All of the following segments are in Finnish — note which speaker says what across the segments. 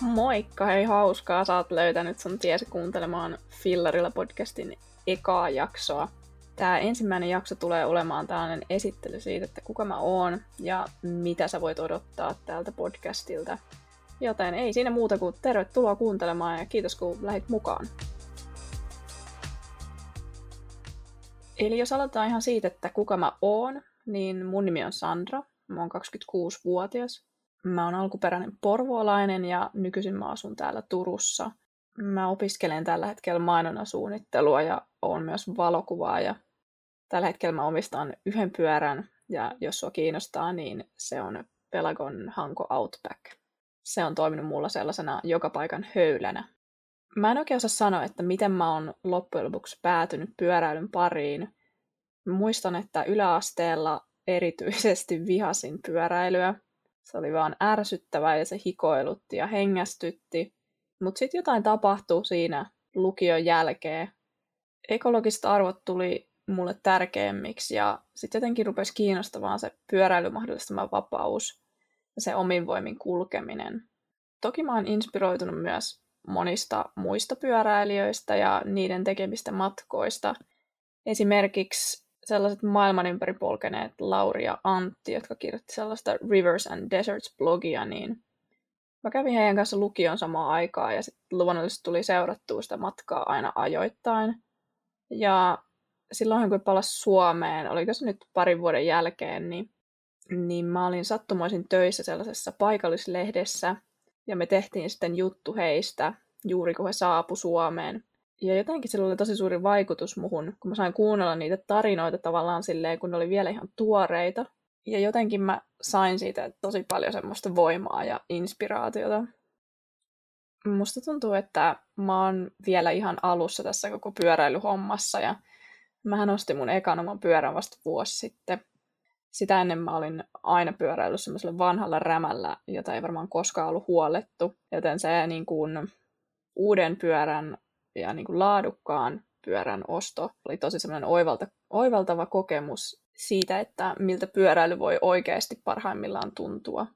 Speaker 1: Moikka, hei hauskaa, sä oot löytänyt sun tiesi kuuntelemaan Fillarilla podcastin ekaa jaksoa. Tämä ensimmäinen jakso tulee olemaan tällainen esittely siitä, että kuka mä oon ja mitä sä voit odottaa tältä podcastilta. Joten ei siinä muuta kuin tervetuloa kuuntelemaan ja kiitos kun lähit mukaan. Eli jos aloitetaan ihan siitä, että kuka mä oon, niin mun nimi on Sandra. Mä oon 26-vuotias. Mä oon alkuperäinen porvoolainen ja nykyisin mä asun täällä Turussa. Mä opiskelen tällä hetkellä mainonnan suunnittelua ja oon myös valokuvaaja. Tällä hetkellä mä omistan yhden pyörän ja jos sua kiinnostaa, niin se on Pelagon Hanko Outback. Se on toiminut mulla sellaisena joka paikan höylänä. Mä en oikein osaa sanoa, että miten mä oon loppujen lopuksi päätynyt pyöräilyn pariin. Muistan, että yläasteella erityisesti vihasin pyöräilyä. Se oli vaan ärsyttävää ja se hikoilutti ja hengästytti. Mutta sitten jotain tapahtui siinä lukion jälkeen. Ekologiset arvot tuli mulle tärkeämmiksi ja sitten jotenkin rupesi kiinnostamaan se pyöräily mahdollistama vapaus ja se omin voimin kulkeminen. Toki mä oon inspiroitunut myös monista muista pyöräilijöistä ja niiden tekemistä matkoista. Esimerkiksi sellaiset maailman ympäri polkeneet Lauri ja Antti, jotka kirjoitti sellaista Rivers and Deserts-blogia, niin mä kävin heidän kanssa lukion samaan aikaan ja sitten luonnollisesti tuli seurattua sitä matkaa aina ajoittain. Ja silloin kun palasi Suomeen, oliko se nyt parin vuoden jälkeen, niin, niin mä olin sattumoisin töissä sellaisessa paikallislehdessä, ja me tehtiin sitten juttu heistä juuri kun he saapu Suomeen. Ja jotenkin sillä oli tosi suuri vaikutus muhun, kun mä sain kuunnella niitä tarinoita tavallaan silleen, kun ne oli vielä ihan tuoreita. Ja jotenkin mä sain siitä tosi paljon semmoista voimaa ja inspiraatiota. Musta tuntuu, että mä oon vielä ihan alussa tässä koko pyöräilyhommassa ja mähän ostin mun ekan oman pyörän vasta vuosi sitten. Sitä ennen mä olin aina pyöräillyt semmoisella vanhalla rämällä, jota ei varmaan koskaan ollut huolettu. Joten se niin kuin, uuden pyörän ja niin kuin laadukkaan pyörän osto oli tosi semmoinen oivalta, oivaltava kokemus siitä, että miltä pyöräily voi oikeasti parhaimmillaan tuntua.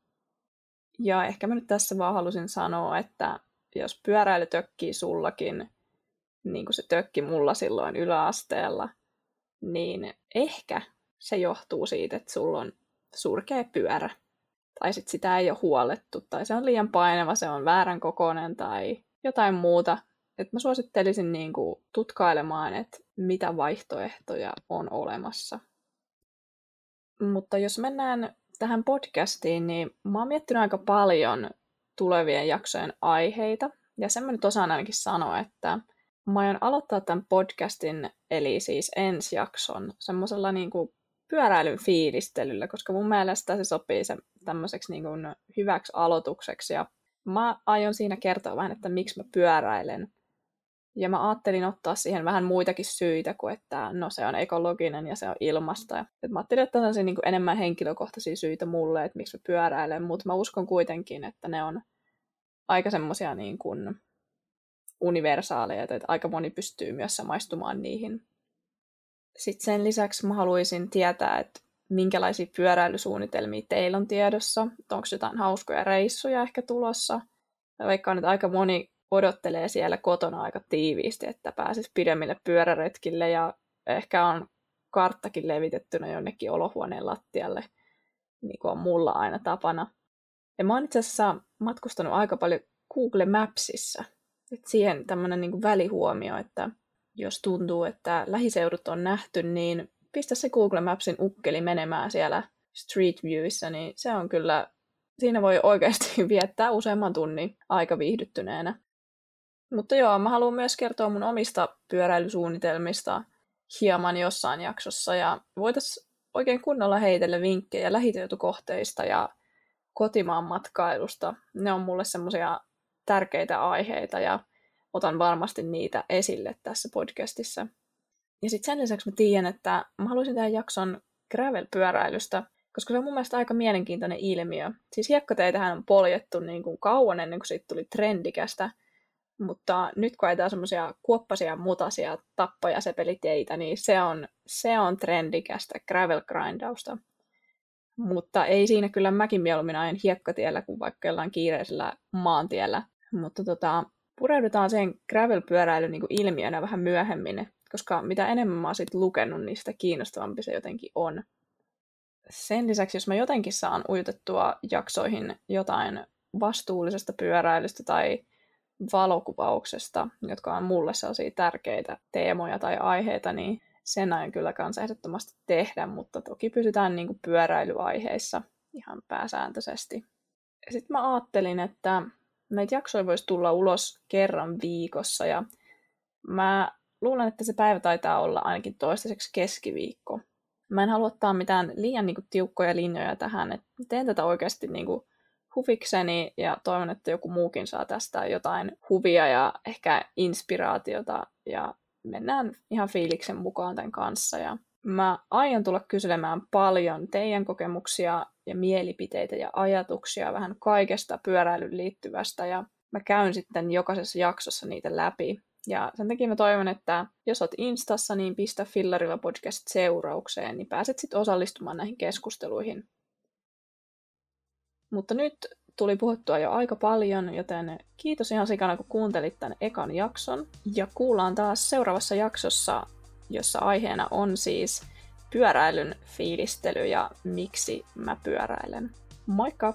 Speaker 1: Ja ehkä mä nyt tässä vaan halusin sanoa, että jos pyöräily tökkii sullakin, niin kuin se tökki mulla silloin yläasteella, niin ehkä se johtuu siitä, että sulla on surkea pyörä. Tai sitten sitä ei ole huolettu, tai se on liian painava, se on väärän kokoinen, tai jotain muuta. Et mä suosittelisin niin kuin tutkailemaan, että mitä vaihtoehtoja on olemassa. Mutta jos mennään tähän podcastiin, niin mä oon miettinyt aika paljon tulevien jaksojen aiheita. Ja sen mä nyt osaan ainakin sanoa, että mä aion aloittaa tämän podcastin, eli siis ensi jakson, semmoisella niin kuin pyöräilyn fiilistelyllä, koska mun mielestä se sopii se tämmöiseksi niin kuin hyväksi aloitukseksi ja Mä aion siinä kertoa vähän, että miksi mä pyöräilen. Ja mä ajattelin ottaa siihen vähän muitakin syitä kuin, että no se on ekologinen ja se on ilmasta. Et mä ajattelin ottaa niin kuin enemmän henkilökohtaisia syitä mulle, että miksi mä pyöräilen, mutta mä uskon kuitenkin, että ne on aika semmoisia niin kuin universaaleja, että aika moni pystyy myös samaistumaan niihin. Sitten sen lisäksi mä haluaisin tietää, että minkälaisia pyöräilysuunnitelmia teillä on tiedossa, onko jotain hauskoja reissuja ehkä tulossa. Vaikka nyt aika moni odottelee siellä kotona aika tiiviisti, että pääsisi pidemmille pyöräretkille ja ehkä on karttakin levitettynä jonnekin olohuoneen lattialle, niin kuin on mulla aina tapana. Ja mä oon itse asiassa matkustanut aika paljon Google Mapsissa. Et siihen tämmöinen niin välihuomio, että jos tuntuu, että lähiseudut on nähty, niin pistä se Google Mapsin ukkeli menemään siellä Street Viewissa, niin se on kyllä, siinä voi oikeasti viettää useamman tunnin aika viihdyttyneenä. Mutta joo, mä haluan myös kertoa mun omista pyöräilysuunnitelmista hieman jossain jaksossa, ja voitaisiin oikein kunnolla heitellä vinkkejä lähityötukohteista ja kotimaan matkailusta. Ne on mulle semmoisia tärkeitä aiheita, ja otan varmasti niitä esille tässä podcastissa. Ja sitten sen lisäksi mä tiedän, että mä haluaisin tehdä jakson gravel-pyöräilystä, koska se on mun mielestä aika mielenkiintoinen ilmiö. Siis hiekkateitähän on poljettu niin kuin kauan ennen kuin siitä tuli trendikästä, mutta nyt kun ajetaan semmoisia kuoppasia, mutasia, tappoja, sepeliteitä, niin se on, se on trendikästä gravel-grindausta. Mutta ei siinä kyllä mäkin mieluummin ajan hiekkatiellä kuin vaikka jollain kiireisellä maantiellä Mutta tota, pureudutaan siihen gravel-pyöräilyn niin ilmiönä vähän myöhemmin, koska mitä enemmän mä oon sit lukenut, niin sitä kiinnostavampi se jotenkin on. Sen lisäksi, jos mä jotenkin saan ujutettua jaksoihin jotain vastuullisesta pyöräilystä tai valokuvauksesta, jotka on mulle sellaisia tärkeitä teemoja tai aiheita, niin sen aion kyllä kanssa ehdottomasti tehdä, mutta toki pysytään niin kuin pyöräilyaiheissa ihan pääsääntöisesti. Sitten mä ajattelin, että näitä jaksoja voisi tulla ulos kerran viikossa ja mä luulen, että se päivä taitaa olla ainakin toistaiseksi keskiviikko. Mä en halua ottaa mitään liian niin kuin, tiukkoja linjoja tähän, että teen tätä oikeasti niin kuin, huvikseni ja toivon, että joku muukin saa tästä jotain huvia ja ehkä inspiraatiota ja mennään ihan fiiliksen mukaan tämän kanssa. Ja mä aion tulla kyselemään paljon teidän kokemuksia ja mielipiteitä ja ajatuksia vähän kaikesta pyöräilyn liittyvästä ja mä käyn sitten jokaisessa jaksossa niitä läpi. Ja sen takia mä toivon, että jos oot Instassa, niin pistä Fillarilla podcast seuraukseen, niin pääset sitten osallistumaan näihin keskusteluihin. Mutta nyt tuli puhuttua jo aika paljon, joten kiitos ihan sikana, kun kuuntelit tämän ekan jakson. Ja kuullaan taas seuraavassa jaksossa, jossa aiheena on siis pyöräilyn fiilistely ja miksi mä pyöräilen. Moikka!